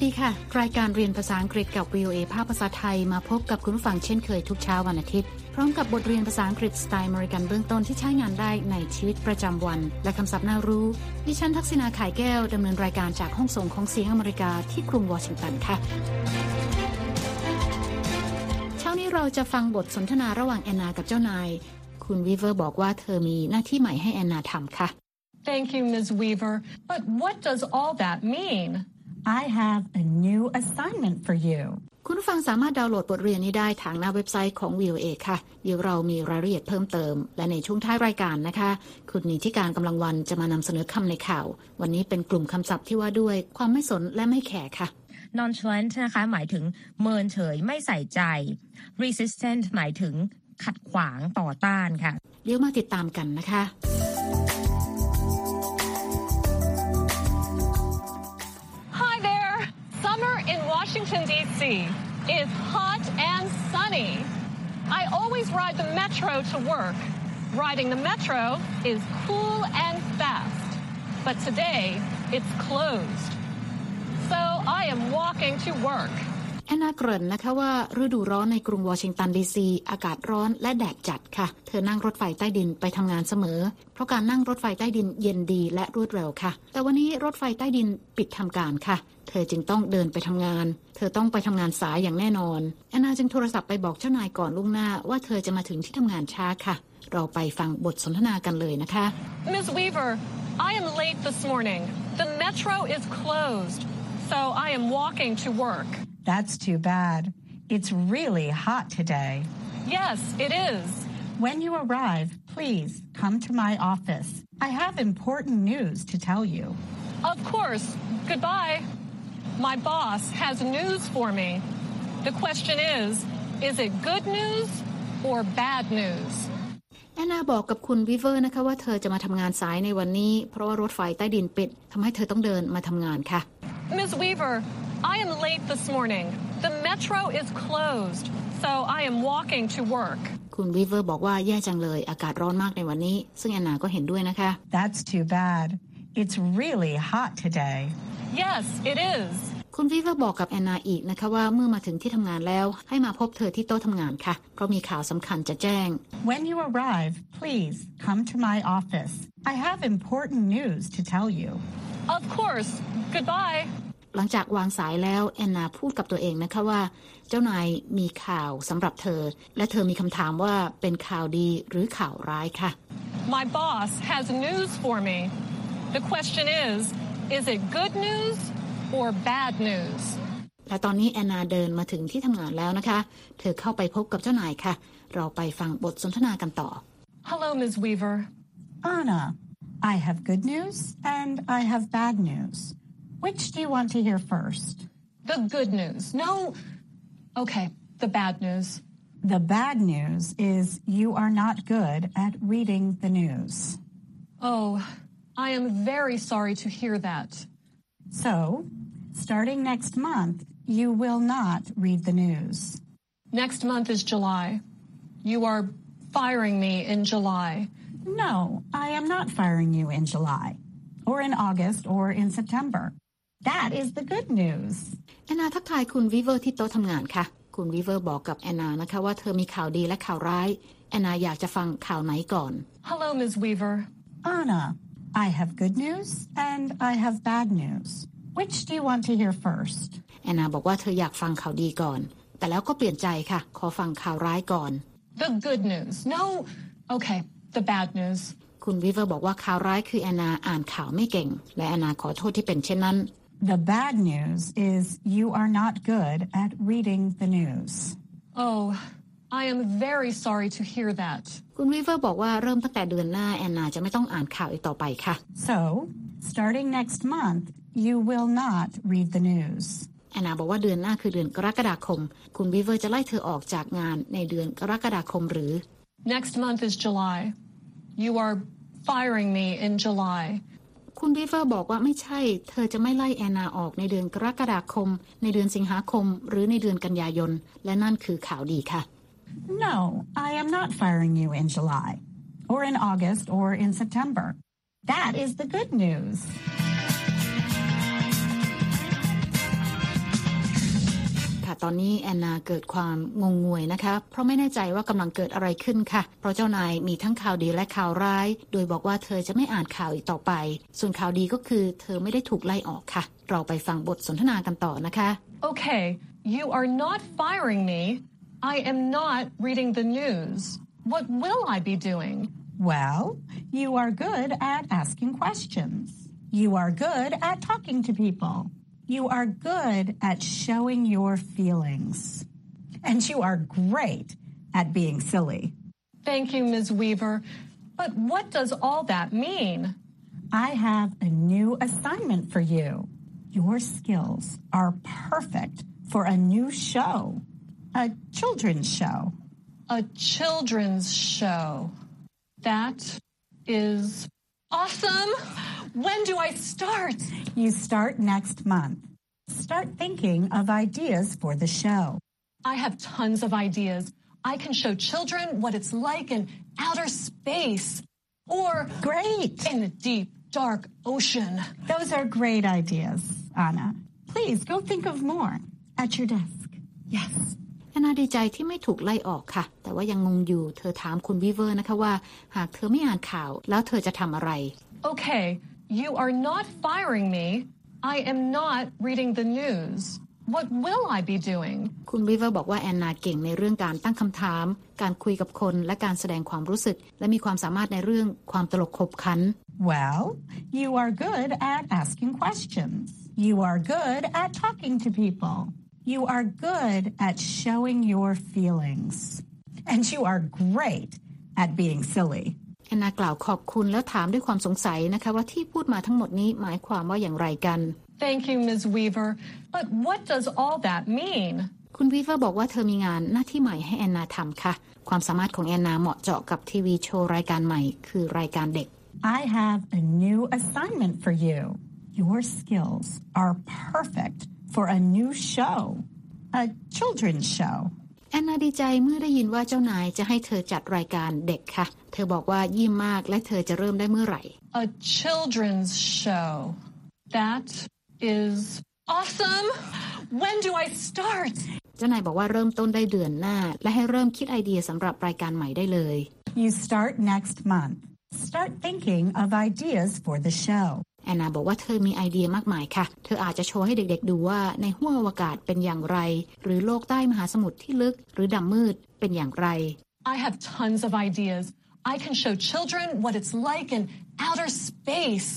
สวัสดีค่ะ รายการเรียนภาษาอังกฤษกับ VOA ภาคภาษาไทยมาพบกับคุณผู้ฟังเช่นเคยทุกเช้าวันอาทิตย์ พร้อมกับบทเรียนภาษาอังกฤษสไตล์อเมริกันเบื้องต้นที่ใช้งานได้ในชีวิตประจำวัน และคำศัพท์น่ารู้ ดิฉันทักษิณา ข่ายแก้วดำเนินรายการจากห้องส่งของเสียงอเมริกาที่กรุงวอชิงตันค่ะ เช้านี้เราจะฟังบทสนทนาระหว่างแอนนากับเจ้านาย คุณวีเวอร์บอกว่าเธอมีหน้าที่ใหม่ให้แอนนาทำค่ะ Thank you, Ms. Weaver. But what does all that mean? I have a new assignment for you. คุณผู้ฟังสามารถดาวน์โหลดบทเรียนนี้ได้ทางหน้าเว็บไซต์ของ VOA ค่ะ เดี๋ยวเรามีรายละเอียดเพิ่มเติม และในช่วงท้ายรายการนะคะ คุณนิติการกำลังวันจะมานำเสนอคำในข่าว วันนี้เป็นกลุ่มคำศัพท์ที่ว่าด้วยความไม่สนและไม่แคร์ค่ะ nonchalant นะคะหมายถึงเมินเฉยไม่ใส่ใจ resistant หมายถึงขัดขวางต่อต้านค่ะ เดี๋ยวมาติดตามกันนะคะ Washington, D.C. is hot and sunny. I always ride the metro to work. Riding the metro is cool and fast. But today, it's closed. So I am walking to work. แอนนาเกริ่นนะคะว่าฤดูร้อนในกรุงวอชิงตันดีซีอากาศร้อนและแดดจัดค่ะ เธอนั่งรถไฟใต้ดินไปทำงานเสมอ เพราะการนั่งรถไฟใต้ดินเย็นดีและรวดเร็วค่ะ แต่วันนี้รถไฟใต้ดินปิดทำการค่ะ เธอจึงต้องเดินไปทำงาน เธอต้องไปทำงานสายอย่างแน่นอนแอนนาจึงโทรศัพท์ไปบอกเจ้านายก่อนล่วงหน้าว่าเธอจะมาถึงที่ทำงานช้าค่ะ เราไปฟังบทสนทนากันเลยนะคะ Miss Weaver, I am late this morning. The metro is closed. So I am walking to work. That's too bad. It's really hot today. Yes, it is. When you arrive, please come to my office. I have important news to tell you. Of course. Goodbye. My boss has news for me. The question is, is it good news or bad news? แอนนาบอกกับคุณวิเวอร์นะคะว่าเธอจะมาทำงานสายในวันนี้ เพราะว่ารถไฟใต้ดินปิดทำให้เธอต้องเดินมาทำงานค่ะ Ms. Weaver, I am late this morning. The metro is closed. So I am walking to work. คุณวิเวอร์บอกว่าแย่จังเลย อากาศร้อนมากในวันนี้ ซึ่งแอนนาก็เห็นด้วยนะคะ That's too bad. It's really hot today. Yes, it is. คุณวิเวอร์บอกกับแอนนาอีกนะคะว่าเมื่อมาถึงที่ทำงานแล้ว ให้มาพบเธอที่โต๊ะทำงานค่ะ เพราะมีข่าวสำคัญจะแจ้ง When you arrive, please come to my office. I have important news to tell you. Of course. Goodbye. หลังจากวางสายแล้วแอนนาพูดกับตัวเองนะคะว่า เจ้านายมีข่าวสำหรับเธอ และเธอมีคำถามว่าเป็นข่าวดีหรือข่าวร้ายค่ะ My boss has news for me. The question is, is it good news or bad news? และตอนนี้แอนนาเดินมาถึงที่ทำงานแล้วนะคะ เธอเข้าไปพบกับเจ้านายค่ะ เราไปฟังบทสนทนากันต่อ Hello, Ms. Weaver. Anna, I have good news and I have bad news. Which do you want to hear first? The good news. No. Okay, the bad news. The bad news is you are not good at reading the news. Oh, I am very sorry to hear that. So, starting next month, you will not read the news. Next month is July. You are firing me in July. No, I am not firing you in July, or in August, or in September. That is the good news. แอนนาทักทายคุณวิเวอร์ที่โต๊ะทำงานค่ะ คุณวิเวอร์บอกกับแอนนานะคะว่าเธอมีข่าวดีและข่าวร้าย แอนนาอยากจะฟังข่าวไหนก่อน Hello, Ms. Weaver. Anna, I have good news and I have bad news. Which do you want to hear first? แอนนาบอกว่าเธออยากฟังข่าวดีก่อน แต่แล้วก็เปลี่ยนใจค่ะ ขอฟังข่าวร้ายก่อน The good news. No. Okay, the bad news. คุณวิเวอร์บอกว่าข่าวร้ายคือแอนนาอ่านข่าวไม่เก่ง และแอนนาขอโทษที่เป็นเช่นนั้น The bad news is you are not good at reading the news. Oh, I am very sorry to hear that. คุณวิเวอร์บอกว่าเริ่มตั้งแต่เดือนหน้าแอนนาจะไม่ต้องอ่านข่าวอีกต่อไปค่ะ So, starting next month, you will not read the news. แอนนาบอกว่าเดือนหน้าคือเดือนกรกฎาคม คุณวิเวอร์จะไล่เธอออกจากงานในเดือนกรกฎาคมหรือ Next month is July. You are firing me in July. คุณวีเวอร์บอกว่าไม่ใช่ เธอจะไม่ไล่แอนนาออกในเดือนกรกฎาคม ในเดือนสิงหาคม หรือในเดือนกันยายน และนั่นคือข่าวดีค่ะ No, I am not firing you in July, or in August, or in September. That is the good news. ตอนนี้แอนนาเกิดความงงงวยนะคะ เพราะไม่แน่ใจว่ากำลังเกิดอะไรขึ้นค่ะ เพราะเจ้านายมีทั้งข่าวดีและข่าวร้าย โดยบอกว่าเธอจะไม่อ่านข่าวอีกต่อไป ส่วนข่าวดีก็คือเธอไม่ได้ถูกไล่ออกค่ะ เราไปฟังบทสนทนากันต่อนะคะ Okay, you are not firing me. I am not reading the news. What will I be doing? Well, you are good at asking questions. You are good at talking to people. You are good at showing your feelings. And you are great at being silly. Thank you, Ms. Weaver. But what does all that mean? I have a new assignment for you. Your skills are perfect for a new show, a children's show. A children's show. That is awesome. When do I start? You start next month. Start thinking of ideas for the show. I have tons of ideas. I can show children what it's like in outer space or Great! in the deep, dark ocean. Those are great ideas, Anna. Please go think of more at your desk. Yes. แอนนาดีใจที่ไม่ถูกไล่ออกค่ะ แต่ว่ายังงงอยู่ เธอถามคุณวีเวอร์นะคะว่า หากเธอไม่อ่านข่าว แล้วเธอจะทำอะไร Okay, you are not firing me. I am not reading the news. What will I be doing? คุณวีเวอร์บอกว่าแอนนาเก่งในเรื่องการตั้งคำถาม การคุยกับคนและการแสดงความรู้สึก และมีความสามารถในเรื่องความตลกขบขัน Well, you are good at asking questions. You are good at talking to people. You are good at showing your feelings. And you are great at being silly. แอนนากล่าวขอบคุณแล้วถามด้วยความสงสัยนะคะว่าที่พูดมาทั้งหมดนี้หมายความว่าอย่างไรกัน Thank you, Ms. Weaver. But what does all that mean? คุณวีเวอร์บอกว่าเธอมีงานหน้าที่ใหม่ให้แอนนาทำค่ะ ความสามารถของแอนนาเหมาะเจาะกับทีวีโชว์รายการใหม่ คือรายการเด็ก I have a new assignment for you. Your skills are perfect for a new show, a children's show. แอนนาดีใจเมื่อได้ยินว่าเจ้านายจะให้เธอจัดรายการเด็กค่ะ เธอบอกว่ายิ้มมากและเธอจะเริ่มได้เมื่อไหร่ A children's show. That is awesome. When do I start? เจ้านายบอกว่าเริ่มต้นได้เดือนหน้า และให้เริ่มคิดไอเดียสำหรับรายการใหม่ได้เลย You start next month. Start thinking of ideas for the show. แอนนาบอกว่าเธอมีไอเดียมากมายค่ะ เธออาจจะโชว์ให้เด็กๆดูว่าในห้วงอวกาศเป็นอย่างไร หรือโลกใต้มหาสมุทรที่ลึก หรือดำมืดเป็นอย่างไร I have tons of ideas. I can show children what it's like in outer space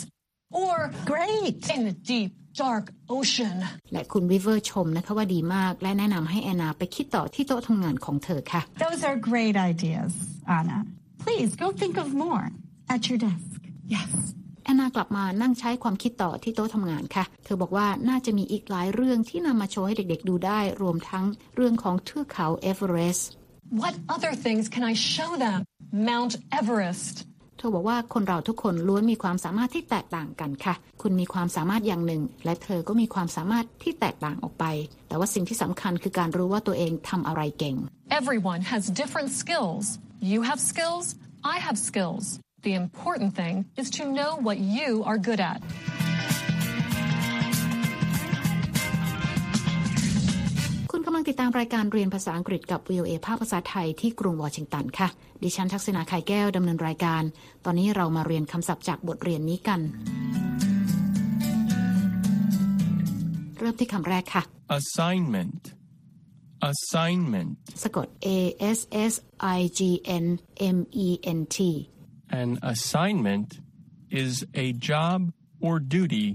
or Great! in the deep, dark ocean. และคุณวิเวอร์ชมนะคะว่าดีมาก และแนะนำให้แอนนาไปคิดต่อที่โต๊ะทำงานของเธอค่ะ Those are great ideas, Anna. Please go think of more at your desk. Yes. แอนนากลับมานั่งใช้ความคิดต่อที่โต๊ะทำงานค่ะ เธอบอกว่าน่าจะมีอีกหลายเรื่องที่นำมาโชว์ให้เด็กๆดูได้ รวมทั้งเรื่องของเทือกเขาเอเวอเรสต์ What other things can I show them? Mount Everest. เธอบอกว่าคนเราทุกคนล้วนมีความสามารถที่แตกต่างกันค่ะ คุณมีความสามารถอย่างหนึ่ง และเธอก็มีความสามารถที่แตกต่างออกไป แต่ว่าสิ่งที่สำคัญคือการรู้ว่าตัวเองทำอะไรเก่ง Everyone has different skills. You have skills, I have skills. The important thing is to know what you are good at. คุณกำลังติดตามรายการเรียนภาษาอังกฤษกับ VOA ภาคภาษาไทยที่กรุงวอชิงตันค่ะ ดิฉันทักษณาไข่แก้วดำเนินรายการ ตอนนี้เรามาเรียนคำศัพท์จากบทเรียนนี้กัน เริ่มที่คำแรกค่ะ Assignment. Assignment. สะกด A S S I G N M E N T An assignment is a job or duty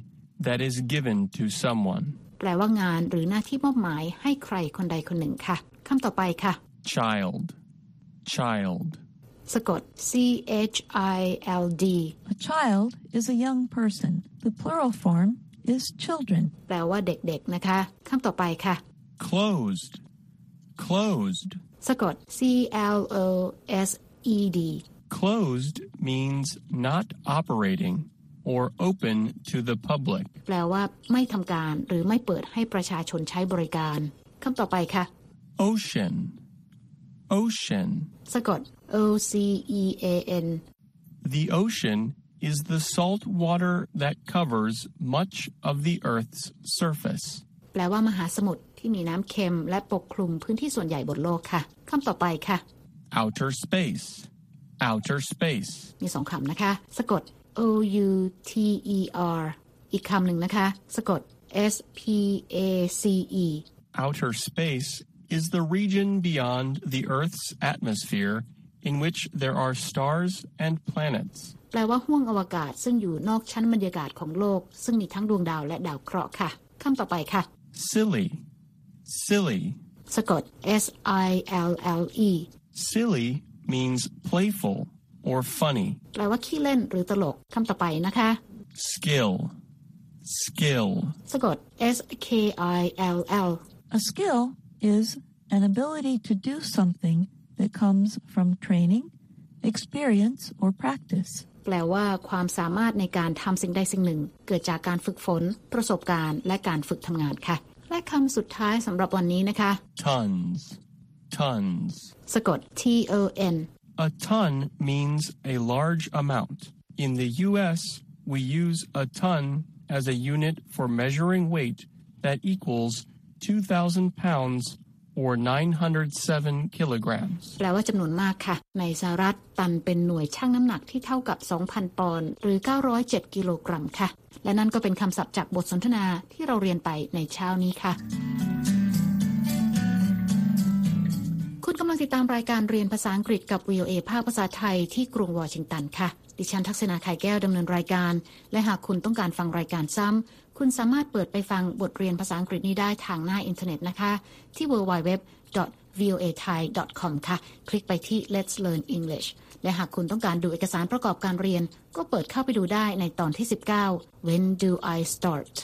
that is given to someone. แปลว่างานหรือหน้าที่มอบหมายให้ใครคนใดคนหนึ่งค่ะคำต่อไปค่ะ Child. Child. สะกด C H I L D A child is a young person. The plural form is children. แปลว่าเด็กๆนะคะคำต่อไปค่ะ Closed. Closed. สะกด C L O S E D Closed means not operating or open to the public. แปลว่าไม่ทำการหรือไม่เปิดให้ประชาชนใช้บริการคำต่อไปค่ะ Ocean. Ocean. สะกด O C E A N The ocean is the salt water that covers much of the Earth's surface. แป ลว่ามหาสมุทรที่มีน้ำเค็มและปกคลุมพื้นที่ส่วนใหญ่บนโลกค่ะคำต่อไปค่ะ outer space, outer space, มีสองคำนะคะ สะกด O U T E R อีกคำหนึ่งนะคะ สะกด S P A C E outer space is the region beyond the Earth's atmosphere in which there are stars and planets. แปลว่าห้วงอวกาศซึ่งอยู่นอกชั้นบรรยากาศของโลก ซึ่งมีทั้งดวงดาวและดาวเคราะห์ค่ะคำต่อไปค่ะ Silly, silly. สะกด S I L L E Silly means playful or funny. แปลว่าขี้เล่นหรือตลกคำต่อไปนะคะ Skill, skill. สะกด S K I L L A skill is an ability to do something that comes from training, experience, or practice. แปลว่าความสามารถในการทำสิ่งใดสิ่งหนึ่ง เกิดจากการฝึกฝน ประสบการณ์ และการฝึกทำงานค่ะ และคำสุดท้ายสำหรับวันนี้นะคะ Tons, tons. สะกด T O N A ton means a large amount. In the U.S., we use a ton as a unit for measuring weight that equals 2,000 pounds or 907 kilograms. แปลว่าจำนวนมากค่ะ ในสหรัฐตันเป็นหน่วยชั่งน้ำหนักที่เท่ากับ 2,000 ปอนด์หรือ 907 กิโลกรัมค่ะ และนั่นก็เป็นคำศัพท์จากบทสนทนาที่เราเรียนไปในเช้านี้ค่ะ กำลังติดตามรายการเรียนภาษาอังกฤษกับ VOA ภาคภาษาไทยที่กรุงวอชิงตันค่ะ ดิฉันทักษณาไข่แก้วดำเนินรายการ และหากคุณต้องการฟังรายการซ้ำ คุณสามารถเปิดไปฟังบทเรียนภาษาอังกฤษนี้ได้ทางหน้าอินเทอร์เน็ตนะคะ ที่ www.voathai.com ค่ะ คลิกไปที่ Let's Learn English และหากคุณต้องการดูเอกสารประกอบการเรียน ก็เปิดเข้าไปดูได้ในตอนที่ 19 When do I start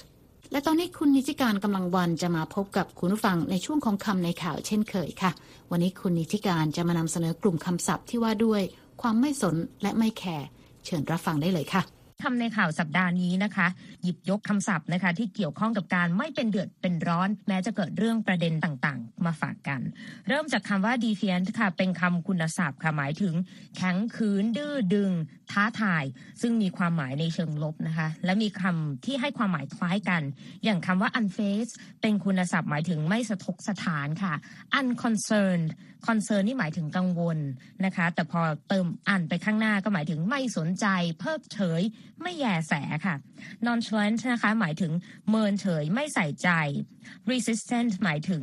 และตอนนี้คุณนิติการกำลังวันจะมาพบกับคุณผู้ฟังในช่วงของคำในข่าวเช่นเคยค่ะ วันนี้คุณนิติการจะมานำเสนอกลุ่มคำศัพท์ที่ว่าด้วย ความไม่สนและไม่แคร์เชิญรับฟังได้เลยค่ะ คำในข่าวสัปดาห์นี้นะคะ หยิบยกคำศัพท์นะคะ ที่เกี่ยวข้องกับการไม่เป็นเดือดเป็นร้อน แม้จะเกิดเรื่องประเด็นต่างๆ มาฝากกัน เริ่มจากคำว่า defiant ค่ะ เป็นคำคุณศัพท์ค่ะหมายถึง แข็งขืนดื้อดึง ท้าทาย ซึ่งมีความหมายในเชิงลบนะคะ และมีคำที่ให้ความหมายคล้ายกัน อย่างคำว่า unfazed เป็นคุณศัพท์หมายถึงไม่สะทกสถานค่ะ unconcerned concern นี่หมายถึงกังวลนะคะ แต่พอเติมอันไปข้างหน้าก็หมายถึงไม่สนใจ เพิกเฉยไม่แยแสค่ะ nonchalant นะคะ หมายถึงเมินเฉยไม่ใส่ใจ resistant หมายถึง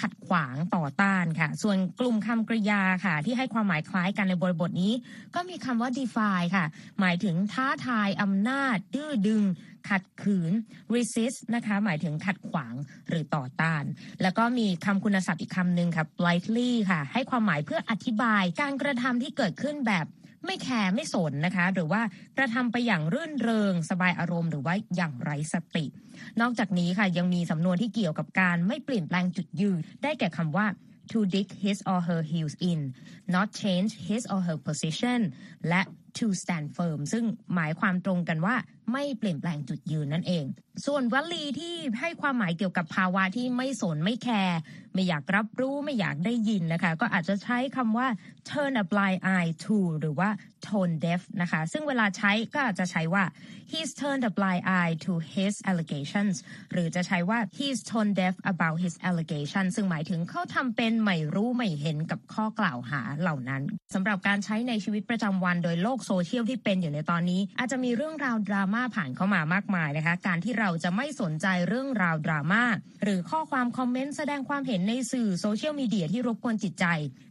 ขัดขวางต่อต้านค่ะ ส่วนกลุ่มคำกริยาค่ะ ที่ให้ความหมายคล้ายกันในบริบทนี้ ก็มีคำว่า defy ค่ะ หมายถึงท้าทายอำนาจ ดื้อดึง ขัดขืน resist นะคะ หมายถึงขัดขวางหรือต่อต้าน แล้วก็มีคำคุณศัพท์อีกคำหนึ่งค่ะ blithely ค่ะ ให้ความหมายเพื่ออธิบายการกระทำที่เกิดขึ้นแบบ ไม่แคร์ไม่สนนะคะ หรือว่ากระทำไปอย่างรื่นเริง สบายอารมณ์หรือว่าอย่างไร้สติ นอกจากนี้ค่ะยังมีสำนวนที่เกี่ยวกับการไม่เปลี่ยนแปลงจุดยืน ได้แก่คำว่า to dig his or her heels in not change his or her position และ to stand firm ซึ่งหมายความตรงกันว่าไม่เปลี่ยนแปลงจุดยืนนั่นเอง ส่วนวลีที่ให้ความหมายเกี่ยวกับภาวะที่ไม่สนไม่แคร์ไม่อยากรับรู้ไม่อยากได้ยินนะคะ ก็อาจจะใช้คำว่า turn a blind eye to หรือว่า tone deaf นะคะ ซึ่งเวลาใช้ก็อาจจะใช้ว่า he's turned a blind eye to his allegations หรือจะใช้ว่า he's tone deaf about his allegations ซึ่งหมายถึงเขาทำเป็นไม่รู้ไม่เห็นกับข้อกล่าวหาเหล่านั้นสำหรับการใช้ในชีวิตประจำวันโดยโลกโซเชียลที่เป็นอยู่ในตอนนี้ อาจจะมีเรื่องราวดราม่าผ่านเข้ามามากมายนะคะ การที่เราจะไม่สนใจเรื่องราวดราม่าหรือข้อความคอมเมนต์แสดงความเห็นในสื่อโซเชียลมีเดียที่รบกวนจิตใจ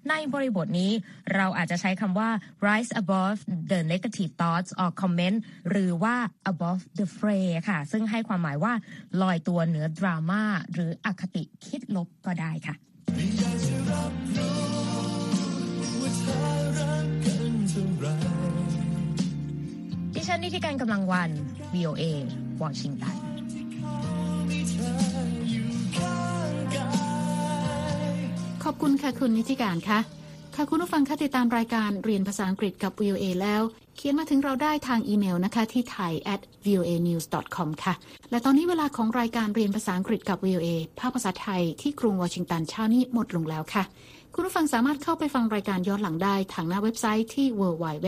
ในบริบทนี้เราอาจจะใช้คำว่า rise above the negative thoughts or comment หรือว่า above the fray ค่ะ ซึ่งให้ความหมายว่าลอยตัวเหนือดราม่าหรืออคติคิดลบก็ได้ค่ะ ดิฉันนิติการกำลังวัน VOA วอชิงตันขอบคุณค่ะคุณนิติการค่ะค่ะคุณผู้ฟังคะติดตามรายการเรียนภาษาอังกฤษกับ VOA แล้ว เขียนมาถึงเราได้ทางอีเมลนะคะที่ thai at voa news com ค่ะ และตอนนี้เวลาของรายการเรียนภาษาอังกฤษกับ VOA ภาคภาษาไทยที่กรุงวอชิงตันเช้านี้หมดลงแล้วค่ะ คุณผู้ฟังสามารถเข้าไปฟังรายการย้อนหลังได้ทางหน้าเว็บไซต์ที่ www